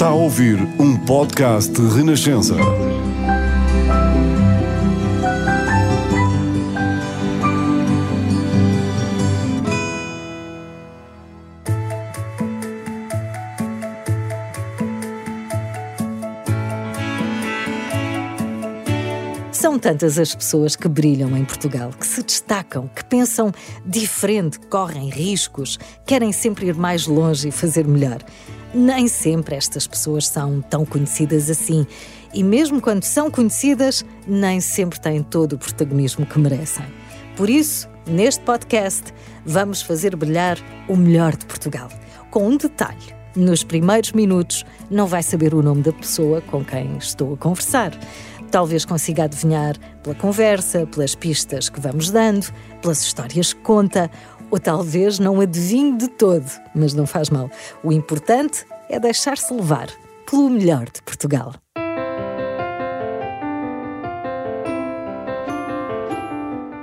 Está a ouvir um podcast de Renascença. São tantas as pessoas que brilham em Portugal, que se destacam, que pensam diferente, correm riscos, querem sempre ir mais longe e fazer melhor. Nem sempre estas pessoas são tão conhecidas assim. E mesmo quando são conhecidas, nem sempre têm todo o protagonismo que merecem. Por isso, neste podcast, vamos fazer brilhar o melhor de Portugal. Com um detalhe: nos primeiros minutos, não vai saber o nome da pessoa com quem estou a conversar. Talvez consiga adivinhar pela conversa, pelas pistas que vamos dando, pelas histórias que conta, ou talvez não adivinhe de todo, mas não faz mal. O importante é deixar-se levar pelo melhor de Portugal.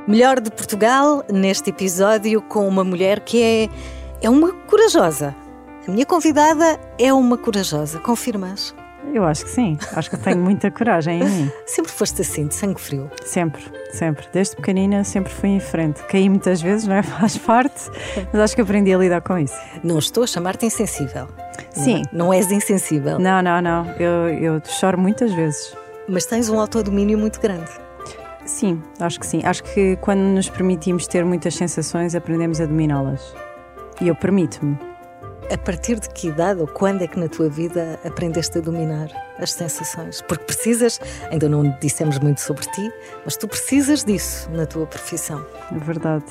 Melhor de Portugal, neste episódio, com uma mulher que é, é uma corajosa. A minha convidada é uma corajosa, confirmas? Eu acho que sim. Acho que tenho muita coragem em mim. Sempre foste assim, de sangue frio? Sempre, sempre. Desde pequenina sempre fui em frente. Caí muitas vezes, não é? Faz parte, mas acho que aprendi a lidar com isso. Não estou a chamar-te insensível. Sim. Não, não és insensível. Não, não, não. Eu, eu choro muitas vezes. Mas tens um autodomínio muito grande. Sim, acho que sim. Acho que quando nos permitimos ter muitas sensações, aprendemos a dominá-las. E eu permito-me. A partir de que idade ou quando é que na tua vida aprendeste a dominar as sensações? Porque precisas, ainda não dissemos muito sobre ti, mas tu precisas disso na tua profissão. É verdade.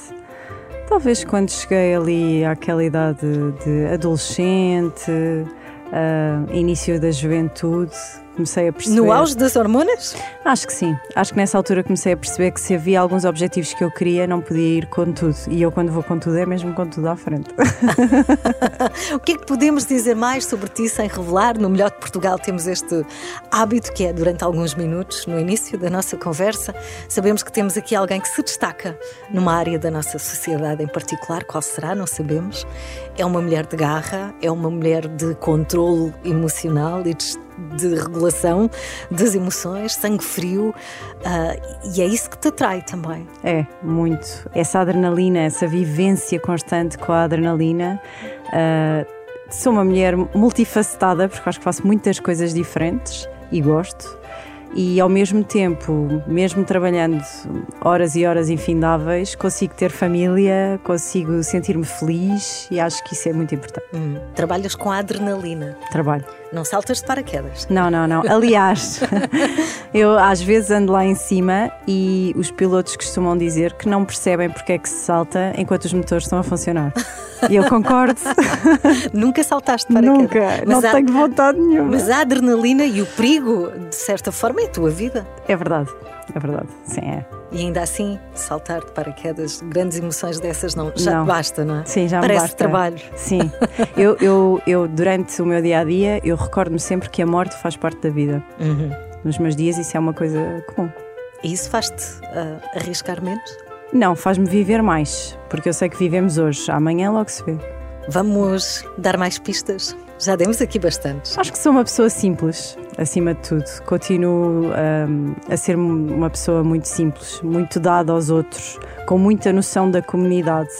Talvez quando cheguei ali àquela idade de adolescente, uh, início da juventude, comecei a perceber. No auge das hormonas? Acho que sim. Acho que nessa altura comecei a perceber que se havia alguns objetivos que eu queria, não podia ir com tudo. E eu, quando vou com tudo, é mesmo com tudo à frente. o que é que podemos dizer mais sobre ti sem revelar? No Melhor de Portugal temos este hábito que é durante alguns minutos, no início da nossa conversa, sabemos que temos aqui alguém que se destaca numa área da nossa sociedade em particular. Qual será? Não sabemos. É uma mulher de garra, é uma mulher de controle emocional e de de regulação das emoções, sangue frio, uh, e é isso que te atrai também. É, muito. Essa adrenalina, essa vivência constante com a adrenalina. Uh, sou uma mulher multifacetada, porque acho que faço muitas coisas diferentes e gosto e ao mesmo tempo, mesmo trabalhando horas e horas infindáveis, consigo ter família, consigo sentir-me feliz e acho que isso é muito importante. Hum. Trabalhas com a adrenalina? Trabalho. Não saltas de paraquedas? Não, não, não. Aliás, eu às vezes ando lá em cima e os pilotos costumam dizer que não percebem porque é que se salta enquanto os motores estão a funcionar. E eu concordo. Nunca saltaste de paraquedas? Nunca, mas não a... tenho vontade nenhuma. Mas a adrenalina e o perigo, de certa forma, é a tua vida. É verdade, é verdade, sim, é. E ainda assim, saltar de paraquedas, grandes emoções dessas não, já não. basta, não é? Sim, já Parece basta. trabalho. Sim, eu, eu, eu durante o meu dia a dia, eu recordo-me sempre que a morte faz parte da vida. Uhum. Nos meus dias, isso é uma coisa comum. E isso faz-te uh, arriscar menos? Não, faz-me viver mais, porque eu sei que vivemos hoje, amanhã logo se vê. Vamos dar mais pistas? Já demos aqui bastante. Acho que sou uma pessoa simples, acima de tudo. Continuo um, a ser uma pessoa muito simples, muito dada aos outros, com muita noção da comunidade,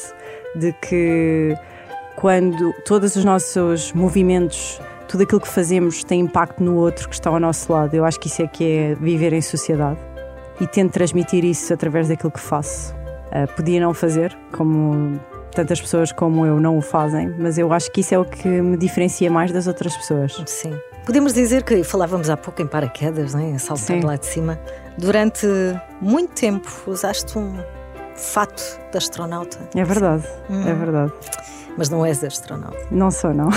de que quando todos os nossos movimentos, tudo aquilo que fazemos tem impacto no outro que está ao nosso lado. Eu acho que isso é que é viver em sociedade e tento transmitir isso através daquilo que faço. Uh, podia não fazer, como tantas pessoas como eu não o fazem, mas eu acho que isso é o que me diferencia mais das outras pessoas. Sim. Podemos dizer que falávamos há pouco em paraquedas, não é? a saltar Sim. lá de cima. Durante muito tempo usaste um fato de astronauta. É verdade, hum. é verdade. Mas não és astronauta. Não sou, não.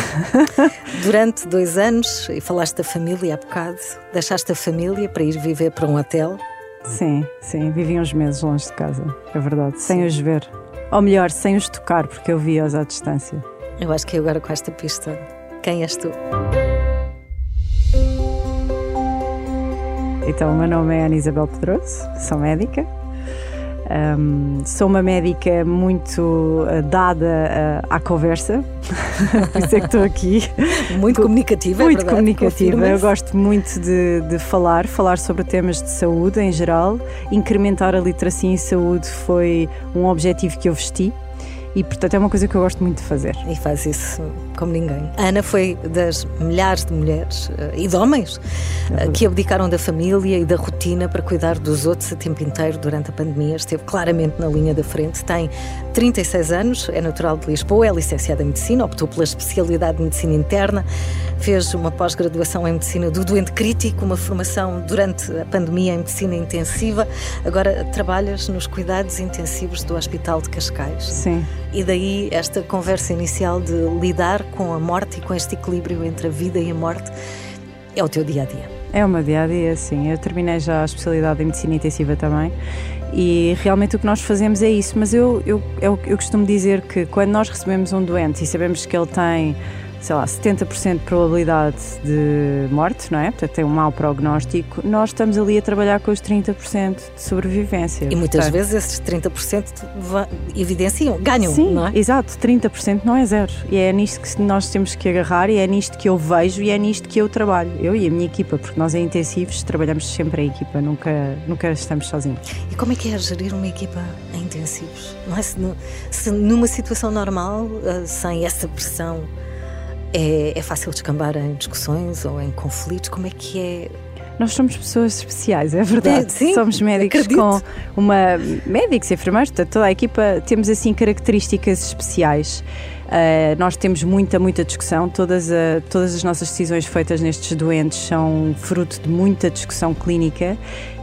Durante dois anos, e falaste da família há bocado, deixaste a família para ir viver para um hotel. Sim, sim, vivi uns meses longe de casa, é verdade, sem os ver. Ou melhor, sem os tocar, porque eu via-os à distância. Eu acho que agora com esta pista, quem és tu? Então, o meu nome é Ana Isabel Pedroso, sou médica. Um, sou uma médica muito uh, dada uh, à conversa, por isso é que estou aqui. Muito comunicativa, é Muito é verdade, comunicativa. Eu gosto muito de, de, falar, falar sobre temas de saúde em geral. Incrementar a literacia em saúde foi um objetivo que eu vesti e, portanto, é uma coisa que eu gosto muito de fazer. E faz isso como ninguém. A Ana foi das milhares de mulheres eh, e de homens é que abdicaram da família e da rotina para cuidar dos outros a tempo inteiro durante a pandemia. Esteve claramente na linha da frente. Tem 36 anos, é natural de Lisboa, é licenciada em Medicina, optou pela especialidade de Medicina Interna, fez uma pós-graduação em Medicina do Doente Crítico, uma formação durante a pandemia em Medicina Intensiva. Agora trabalhas nos cuidados intensivos do Hospital de Cascais. Sim. E daí esta conversa inicial de lidar com a morte e com este equilíbrio entre a vida e a morte é o teu dia a dia. É meu dia a dia, sim. Eu terminei já a especialidade em medicina intensiva também e realmente o que nós fazemos é isso. Mas eu, eu, eu, eu costumo dizer que quando nós recebemos um doente e sabemos que ele tem sei lá, 70% de probabilidade de morte, não é? Portanto, tem um mau prognóstico, nós estamos ali a trabalhar com os 30% de sobrevivência. E muitas Portanto, vezes esses 30% evidenciam, ganham, sim, não é? Exato, 30% não é zero. E é nisto que nós temos que agarrar e é nisto que eu vejo e é nisto que eu trabalho, eu e a minha equipa, porque nós em intensivos trabalhamos sempre em equipa, nunca, nunca estamos sozinhos. E como é que é gerir uma equipa em intensivos? Não é? se, se numa situação normal, eh, sem essa pressão é, é fácil descambar em discussões ou em conflitos? Como é que é nós somos pessoas especiais, é verdade. Sim, somos médicos acredito. com uma. médicos e enfermeiros, toda a equipa temos assim características especiais. Uh, nós temos muita, muita discussão. Todas, a, todas as nossas decisões feitas nestes doentes são fruto de muita discussão clínica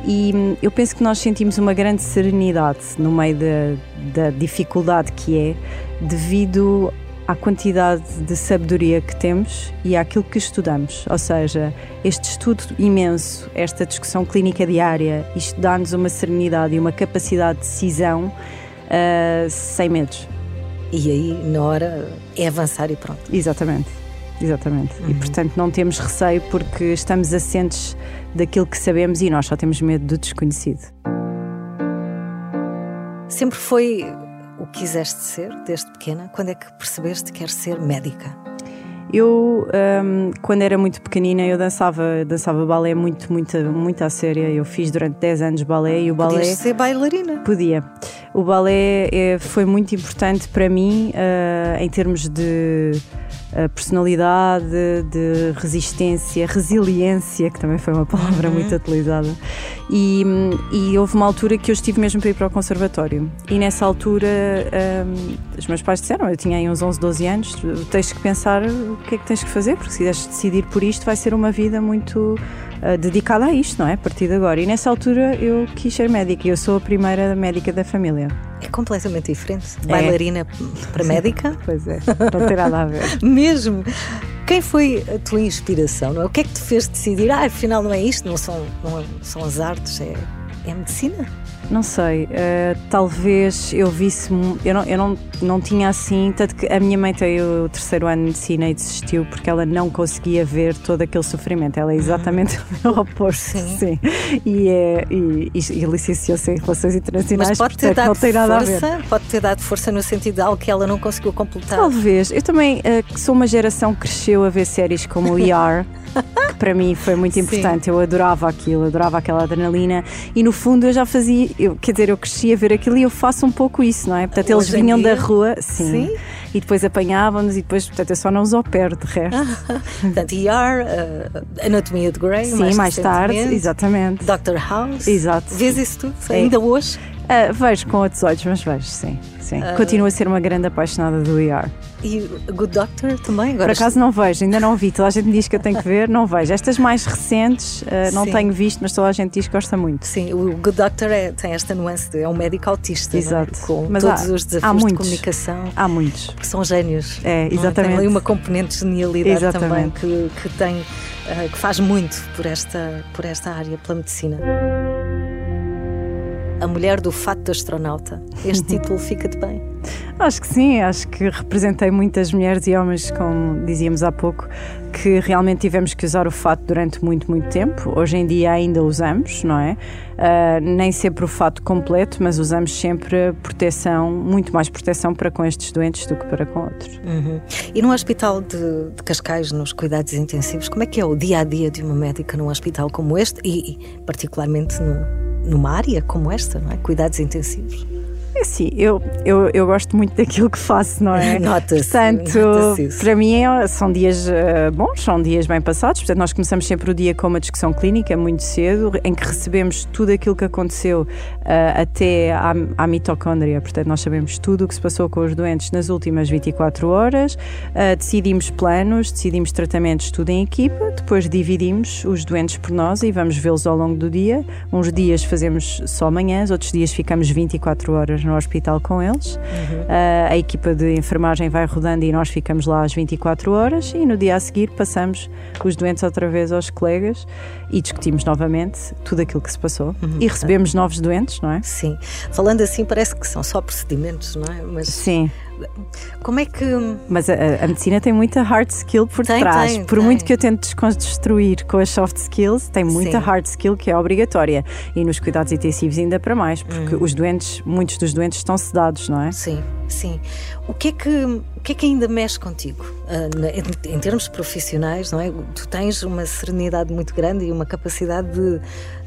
e hum, eu penso que nós sentimos uma grande serenidade no meio da, da dificuldade que é, devido à quantidade de sabedoria que temos e àquilo que estudamos. Ou seja, este estudo imenso, esta discussão clínica diária, isto dá-nos uma serenidade e uma capacidade de decisão uh, sem medos. E aí, na hora, é avançar e pronto. Exatamente. Exatamente. Uhum. E portanto não temos receio porque estamos assentes daquilo que sabemos e nós só temos medo do desconhecido. Sempre foi o que quiseste ser desde pequena? Quando é que percebeste que queres ser médica? Eu, um, quando era muito pequenina, eu dançava, dançava balé muito, muito, muito à séria. Eu fiz durante 10 anos balé e o balé. Podias ser bailarina? Podia. O balé é, foi muito importante para mim uh, em termos de personalidade, de resistência, resiliência, que também foi uma palavra uhum. muito utilizada. E, e, houve uma altura que eu estive mesmo para ir para o conservatório. E nessa altura, um, os meus pais disseram: eu tinha aí uns 11, 12 anos, tens que pensar o que é que tens que fazer, porque se quiseres decidir por isto, vai ser uma vida muito uh, dedicada a isto, não é? A partir de agora. E nessa altura eu quis ser médica e eu sou a primeira médica da família. É completamente diferente. É. Bailarina para médica? pois é, não tem nada a ver. Mesmo. Quem foi a tua inspiração? Não é? O que é que te fez decidir? Ah, afinal não é isto, não são, não são as artes, é, é a medicina? Não sei, uh, talvez eu visse. Eu, não, eu não, não tinha assim. Tanto que a minha mãe tem o terceiro ano de medicina e desistiu porque ela não conseguia ver todo aquele sofrimento. Ela é exatamente uhum. o meu oposto. Sim. sim. E, é, e, e, e licenciou-se em Relações Internacionais. Mas pode ter dado força. Pode ter dado força no sentido de algo que ela não conseguiu completar. Talvez. Eu também uh, sou uma geração que cresceu a ver séries como o ER. que para mim foi muito importante. Sim. Eu adorava aquilo, adorava aquela adrenalina e no fundo eu já fazia, eu, quer dizer, eu cresci a ver aquilo e eu faço um pouco isso, não é? Portanto, eles vinham da rua, sim, sim, e depois apanhavam-nos e depois, portanto, eu só não os opero de resto. portanto, ER, uh, Anatomia de Grey, sim, mais, mais tarde, exatamente. Dr. House. Exato. Vês isso tudo? É. Ainda hoje? Uh, vejo com outros olhos, mas vejo, sim. sim. Uh, Continuo a ser uma grande apaixonada do ER. E Good Doctor também? Agora Por acaso não vejo, ainda não vi. Toda a gente diz que eu tenho que ver, não vejo. Estas mais recentes uh, não tenho visto, mas toda a gente diz que gosta muito. Sim, o Good Doctor é, tem esta nuance, de, é um médico autista, é? Exato. É? com mas todos há, os desafios de comunicação. Há muitos. Porque são gênios. É, exatamente. Tem ali uma componente de genialidade exatamente. também que, que tem, que faz muito por esta, por esta área, pela medicina. A mulher do fato de astronauta. Este título fica-te bem? Acho que sim, acho que representei muitas mulheres e homens, como dizíamos há pouco, que realmente tivemos que usar o fato durante muito, muito tempo. Hoje em dia ainda usamos, não é? Uh, nem sempre o fato completo, mas usamos sempre proteção, muito mais proteção para com estes doentes do que para com outros. Uhum. E no hospital de, de, Cascais, nos cuidados intensivos, como é que é o dia a dia de uma médica num hospital como este e, e particularmente no, numa área como esta, não é? Cuidados intensivos? É sim, eu, eu, eu gosto muito daquilo que faço, não é? Nota-se. Portanto, nota para mim é, são dias uh, bons, são dias bem passados. Portanto, nós começamos sempre o dia com uma discussão clínica muito cedo, em que recebemos tudo aquilo que aconteceu uh, até à, à, mitocôndria. Portanto, nós sabemos tudo o que se passou com os doentes nas últimas 24 horas, uh, decidimos planos, decidimos tratamentos, tudo em equipa, depois dividimos os doentes por nós e vamos vê-los ao longo do dia. Uns dias fazemos só manhãs, outros dias ficamos 24 horas no hospital com eles. Uhum. Uh, a equipa de enfermagem vai rodando e nós ficamos lá às 24 horas e no dia a seguir passamos os doentes outra vez aos colegas e discutimos novamente tudo aquilo que se passou uhum. e recebemos novos doentes, não é? Sim. Falando assim parece que são só procedimentos, não é? Mas Sim. Como é que. Mas a, a, medicina tem muita hard skill por tem, trás. Tem, por tem. muito que eu tente desconstruir com as soft skills, tem muita Sim. hard skill que é obrigatória. E nos cuidados intensivos ainda para mais, porque hum. os doentes, muitos dos doentes estão sedados, não é? Sim, sim. O que é que, o que, é que ainda mexe contigo? Uh, em, termos profissionais, não é? Tu tens uma serenidade muito grande e uma capacidade de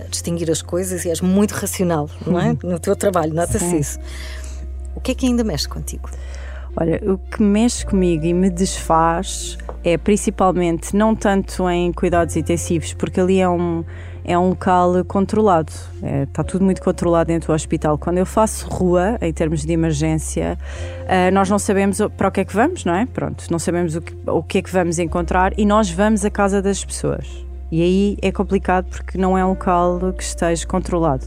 distinguir as coisas e és muito racional, não é? Hum. No teu trabalho, nota-se isso. O que é que ainda mexe contigo? Olha, o que mexe comigo e me desfaz é principalmente não tanto em cuidados intensivos, porque ali é um, é um local controlado, é, está tudo muito controlado dentro do hospital. Quando eu faço rua, em termos de emergência, uh, nós não sabemos para o que é que vamos, não é? Pronto, não sabemos o que, o que é que vamos encontrar e nós vamos à casa das pessoas. E aí é complicado porque não é um local que esteja controlado.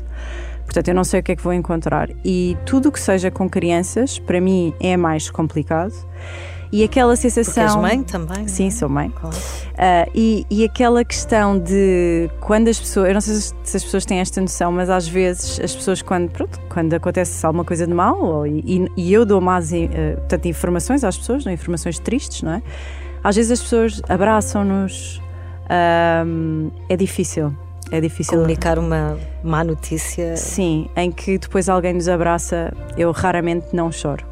Portanto, eu não sei o que é que vou encontrar. E tudo o que seja com crianças, para mim, é mais complicado. E aquela sensação. Porque és mãe também? Sim, é? sou mãe. Claro. Uh, e, e aquela questão de quando as pessoas. Eu não sei se as pessoas têm esta noção, mas às vezes as pessoas, quando, pronto, quando acontece alguma coisa de mal, ou, e, e, eu dou mais uh, tanto informações às pessoas, não, informações tristes, não é? Às vezes as pessoas abraçam-nos. Uh, é difícil é difícil. Comunicar uma má notícia. Sim, em que depois alguém nos abraça, eu raramente não choro.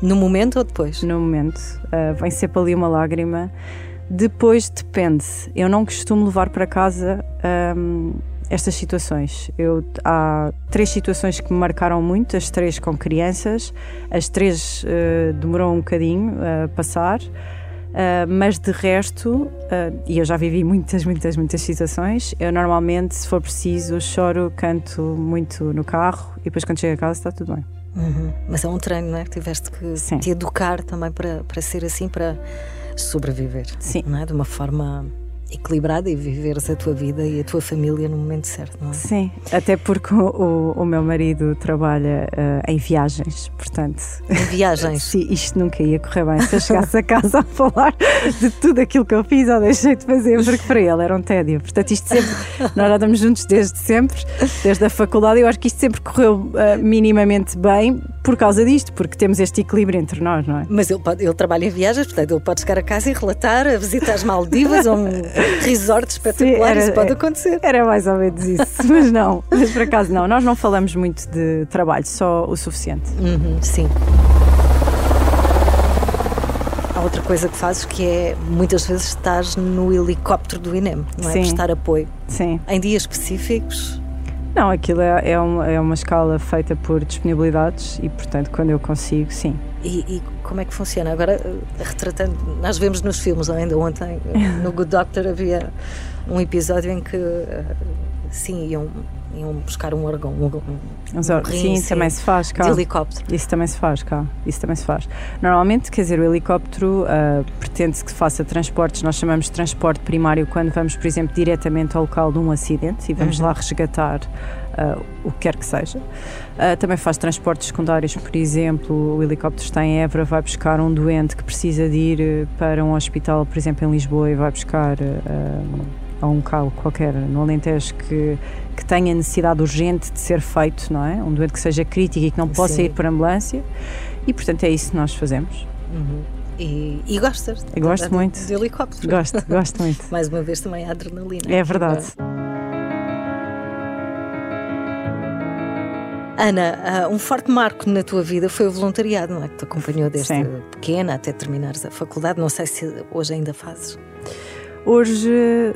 No momento ou depois? No momento. Uh, vem sempre ali uma lágrima. Depois depende. Eu não costumo levar para casa um, estas situações. Eu, há três situações que me marcaram muito, as três com crianças, as três uh, demorou um bocadinho a passar. Uh, mas de resto, uh, e eu já vivi muitas, muitas, muitas situações, eu normalmente, se for preciso, choro, canto muito no carro e depois quando chego a casa está tudo bem. Uhum. Mas é um treino, não é? Que tiveste que Sim. te educar também para, para ser assim, para sobreviver. Sim. Não é? De uma forma equilibrada e viveres a tua vida e a tua família no momento certo, não é? Sim, até porque o, o meu marido trabalha uh, em viagens, portanto. Em viagens? Sim, isto nunca ia correr bem se eu chegasse a casa a falar de tudo aquilo que eu fiz ou deixei de fazer, porque para ele era um tédio. Portanto, isto sempre. Nós estamos juntos desde sempre, desde a faculdade, eu acho que isto sempre correu uh, minimamente bem por causa disto, porque temos este equilíbrio entre nós, não é? Mas ele, pode, ele trabalha em viagens, portanto, ele pode chegar a casa e relatar a visita às Maldivas ou um resort espetacular, Sim, era, isso pode acontecer. Era mais ou menos isso, mas não, mas por acaso não. Nós não falamos muito de trabalho, só o suficiente. Uhum, sim. Há outra coisa que fazes que é muitas vezes estás no helicóptero do INEM, não é? Sim. Prestar apoio. Sim. Em dias específicos? Não, aquilo é, é, uma, é uma escala feita por disponibilidades e, portanto, quando eu consigo, sim. E, e, como é que funciona? Agora, eh, retratando, nós vemos nos filmes, ainda ontem, no Good Doctor havia um episódio em que, eh, sim, iam, iam buscar um órgão, um, um, um sim, sim, também se faz cá. De helicóptero. Isso também se faz cá, isso também se faz. Normalmente, quer dizer, o helicóptero uh, pretende-se que faça transportes, nós chamamos de transporte primário quando vamos, por exemplo, diretamente ao local de um acidente e vamos uhum. lá resgatar uh, o que quer que seja. Uh, também faz transportes secundários, por exemplo, o helicóptero está em Évora, vai buscar um doente que precisa de ir para um hospital, por exemplo, em Lisboa, e vai buscar a um calo qualquer no Alentejo que, que tenha necessidade urgente de ser feito, não é? Um doente que seja crítico e que não possa Sim. ir por ambulância. E portanto é isso que nós fazemos. Uhum. E, e gostas? Gosto de, muito. De helicóptero. Gosto, gosto muito. Mais uma vez também a adrenalina. É verdade. Ana, ah, um forte marco na tua vida foi o voluntariado, não é? Que te acompanhou desde Sim. pequena até terminares a faculdade. Não sei se hoje ainda fazes. Hoje,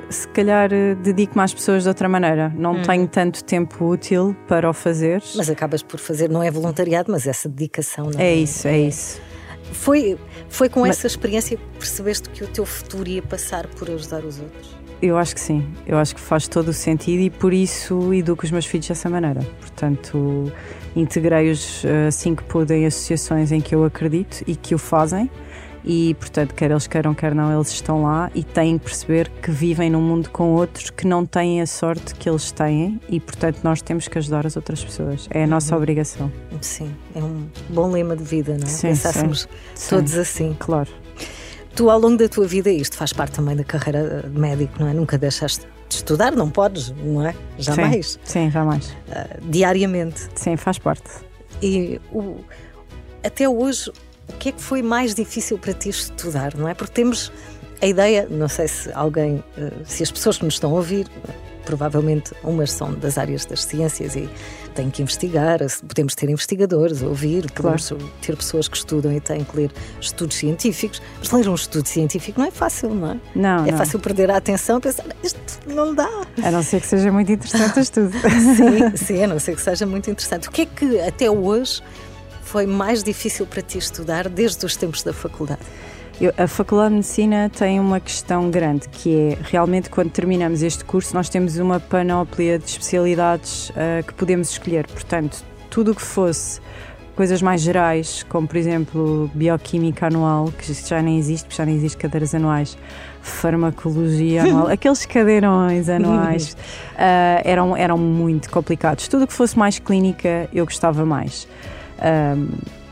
se calhar, dedico-me às pessoas de outra maneira. Não tenho tanto tempo útil para o fazer. Mas acabas por fazer, não é voluntariado, mas essa dedicação, não é? É isso, é isso. Foi, foi com Mas- essa experiência que percebeste que o teu futuro ia passar por ajudar os outros? Eu acho que sim. Eu acho que faz todo o sentido e por isso educo os meus filhos dessa maneira. Portanto, integrei-os eh, assim que pude em associações em que eu acredito e que o fazem. E, portanto, quer eles queiram, quer não, eles estão lá e têm que perceber que vivem num mundo com outros que não têm a sorte que eles têm e, portanto, nós temos que ajudar as outras pessoas. É a nossa obrigação. Sim, é um bom lema de vida, não é? Sim, Pensássemos Sim. todos assim. Claro. Tu, ao longo da tua vida, isto faz parte também da carreira de médico, não é? Nunca deixaste de estudar, não podes, não é? Jamais. Sim, sim jamais. Ah, diariamente. Sim, faz parte. E o, até hoje, o que é que foi mais difícil para ti estudar, não é? Porque temos a ideia, não sei se alguém, eh, se as pessoas que nos estão a ouvir, provavelmente umas são das áreas das ciências e têm que investigar, podemos ter investigadores ouvir, podemos ter pessoas que estudam e têm que ler estudos científicos, mas ler um estudo científico não é fácil, não é? Não, é não. fácil perder a atenção e pensar, isto não dá. A não ser que seja muito interessante o estudo. Sim, sim, a não ser que seja muito interessante. O que é que até hoje foi mais difícil para ti estudar desde os tempos da faculdade? Eu- a Faculdade de Medicina tem uma questão grande, que é realmente quando terminamos este curso, nós temos uma panóplia de especialidades ah, que podemos escolher. Portanto, tudo o que fosse coisas mais gerais, como por exemplo bioquímica anual, que já nem existe, porque já nem existe cadeiras anuais, farmacologia anual, aqueles cadeirões anuais ah, eram, eram muito complicados. Tudo o que fosse mais clínica eu gostava mais.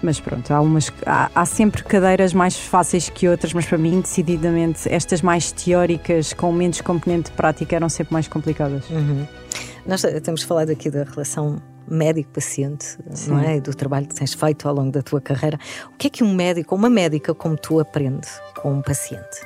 Mas pronto, há, umas, há, há sempre cadeiras mais fáceis que outras, mas para mim, decididamente, estas mais teóricas, com menos componente de prática, eram sempre mais complicadas. Nós eh, temos falado aqui da relação médico-paciente, não é? E do trabalho que tens feito ao longo da tua carreira. O que é que um médico ou uma médica como tu aprende com um paciente?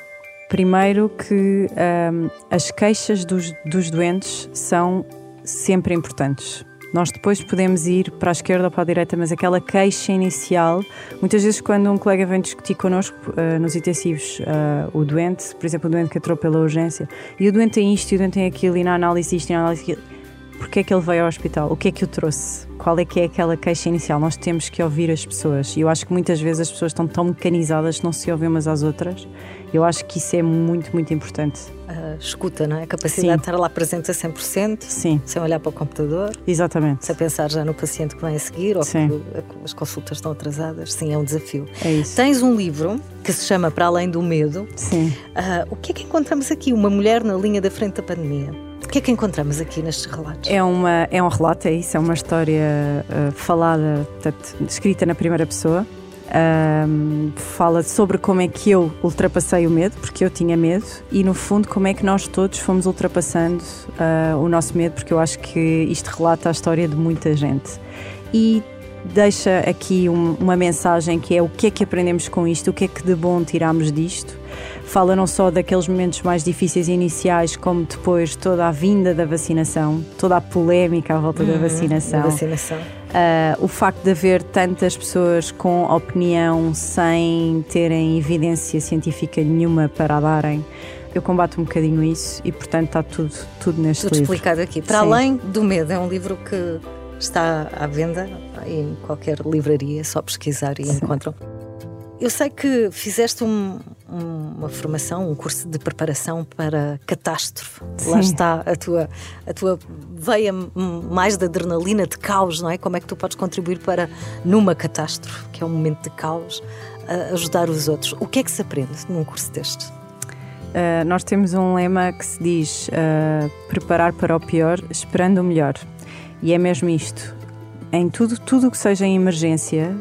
Primeiro, que ahm, as queixas dos, dos doentes são sempre importantes. Nós depois podemos ir para a esquerda ou para a direita, mas aquela queixa inicial, muitas vezes quando um colega vem discutir connosco ah, nos intensivos, ah, o doente, por exemplo, o doente que entrou pela urgência, e o doente tem isto, e o doente tem aquilo, e na análise isto, e na análise aquilo, porque é que ele veio ao hospital? O que é que o trouxe? Qual é que é aquela queixa inicial? Nós temos que ouvir as pessoas. E eu acho que muitas vezes as pessoas estão tão mecanizadas que não se ouvem umas às outras. Eu acho que isso é muito, muito importante. A escuta, não é? A capacidade Sim. de estar lá presente a 100%, Sim, sem olhar para o computador, exatamente. sem pensar já no paciente que vem a seguir ou Sim. que as consultas estão atrasadas. Sim, é um desafio. É isso. Tens um livro que se chama Para Além do Medo. Sim. Ah, o que é que encontramos aqui? Uma mulher na linha da frente da pandemia. O que é que encontramos aqui nestes relatos? É, uma, é um relato, é isso, é uma história ah, falada, portanto, escrita na primeira pessoa. Ahm, fala sobre como é que eu ultrapassei o medo, porque eu tinha medo, e no fundo como é que nós todos fomos ultrapassando ah, o nosso medo, porque eu acho que isto relata a história de muita gente. E deixa aqui um- uma mensagem que é o que é que aprendemos com isto, o que é que de bom tiramos disto. Fala não só daqueles momentos mais difíceis iniciais, como depois toda a vinda da vacinação, toda a polémica à volta da vacinação. Da vacinação. Ah, o facto de haver tantas pessoas com opinião sem terem evidência científica nenhuma para a darem, eu combato um bocadinho isso e, portanto, está tudo, tudo neste Tudo livro. explicado aqui. Para Sim. além do medo, é um livro que está à venda em qualquer livraria, só pesquisar e Sim. encontram. Eu sei que fizeste um- um- uma formação, um curso de preparação para catástrofe. Lá Sim. está a tua, a tua veia mais de adrenalina, de caos, não é? Como é que tu podes contribuir para, numa catástrofe, que é um momento de caos, ajudar os outros? O que é que se aprende num curso deste? Uh, nós temos um lema que se diz uh, preparar para o pior, esperando o melhor. E é mesmo isto. Em tudo tudo o que seja em emergência,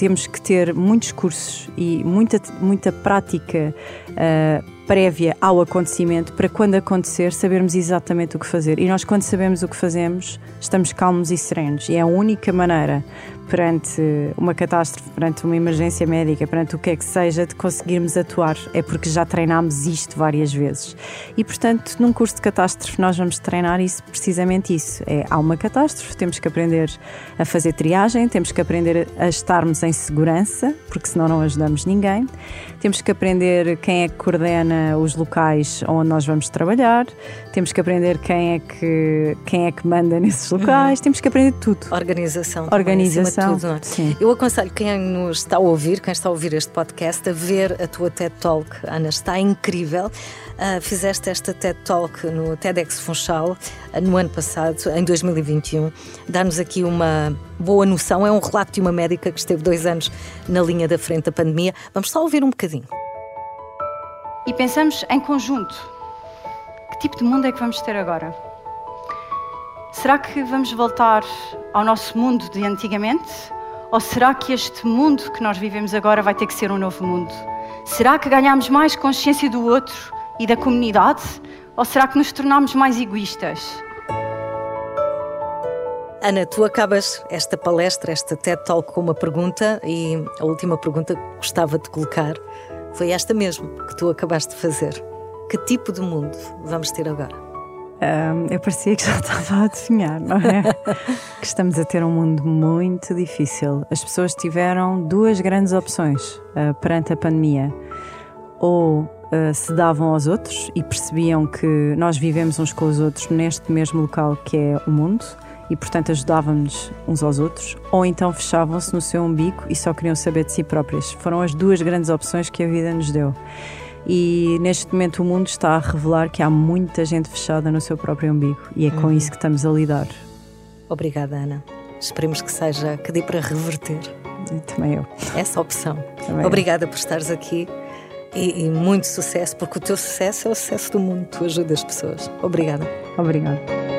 temos que ter muitos cursos e muita, muita prática uh, prévia ao acontecimento para quando acontecer sabermos exatamente o que fazer. E nós, quando sabemos o que fazemos, estamos calmos e serenos. E é a única maneira perante uma catástrofe, perante uma emergência médica, perante o que é que seja, de conseguirmos atuar. É porque já treinámos isto várias vezes. E, portanto, num curso de catástrofe, nós vamos treinar isso, precisamente isso. É, há uma catástrofe, temos que aprender a fazer triagem, temos que aprender a estarmos em segurança, porque senão não ajudamos ninguém. Temos que aprender quem é que coordena os locais onde nós vamos trabalhar, temos que aprender quem é que, quem é que manda nesses locais, uhum. temos que aprender tudo. Organização. Organização tudo, não é? Sim. Eu aconselho quem nos está a ouvir, quem está a ouvir este podcast, a ver a tua TED Talk, Ana, está incrível. Uh, fizeste esta TED Talk no TEDx Funchal uh, no ano passado, em 2021. Dá-nos aqui uma boa noção. É um relato de uma médica que esteve dois anos na linha da frente da pandemia. Vamos só ouvir um bocadinho. E pensamos em conjunto: que tipo de mundo é que vamos ter agora? Será que vamos voltar ao nosso mundo de antigamente? Ou será que este mundo que nós vivemos agora vai ter que ser um novo mundo? Será que ganhamos mais consciência do outro e da comunidade? Ou será que nos tornamos mais egoístas? Ana, tu acabas esta palestra, esta TED Talk com uma pergunta e a última pergunta que gostava de colocar foi esta mesmo que tu acabaste de fazer. Que tipo de mundo vamos ter agora? Um, eu parecia que já estava a adivinhar, não é? que estamos a ter um mundo muito difícil. As pessoas tiveram duas grandes opções uh, perante a pandemia. Ou uh, se davam aos outros e percebiam que nós vivemos uns com os outros neste mesmo local que é o mundo e, portanto, ajudávamos uns aos outros, ou então fechavam-se no seu umbigo e só queriam saber de si próprias. Foram as duas grandes opções que a vida nos deu e neste momento o mundo está a revelar que há muita gente fechada no seu próprio umbigo e é com uhum. isso que estamos a lidar. Obrigada, Ana. Esperemos que seja que dê para reverter. E também eu. Essa opção. Também Obrigada eu. por estares aqui e, e muito sucesso, porque o teu sucesso é o sucesso do mundo. Tu ajudas as pessoas. Obrigada. Obrigada.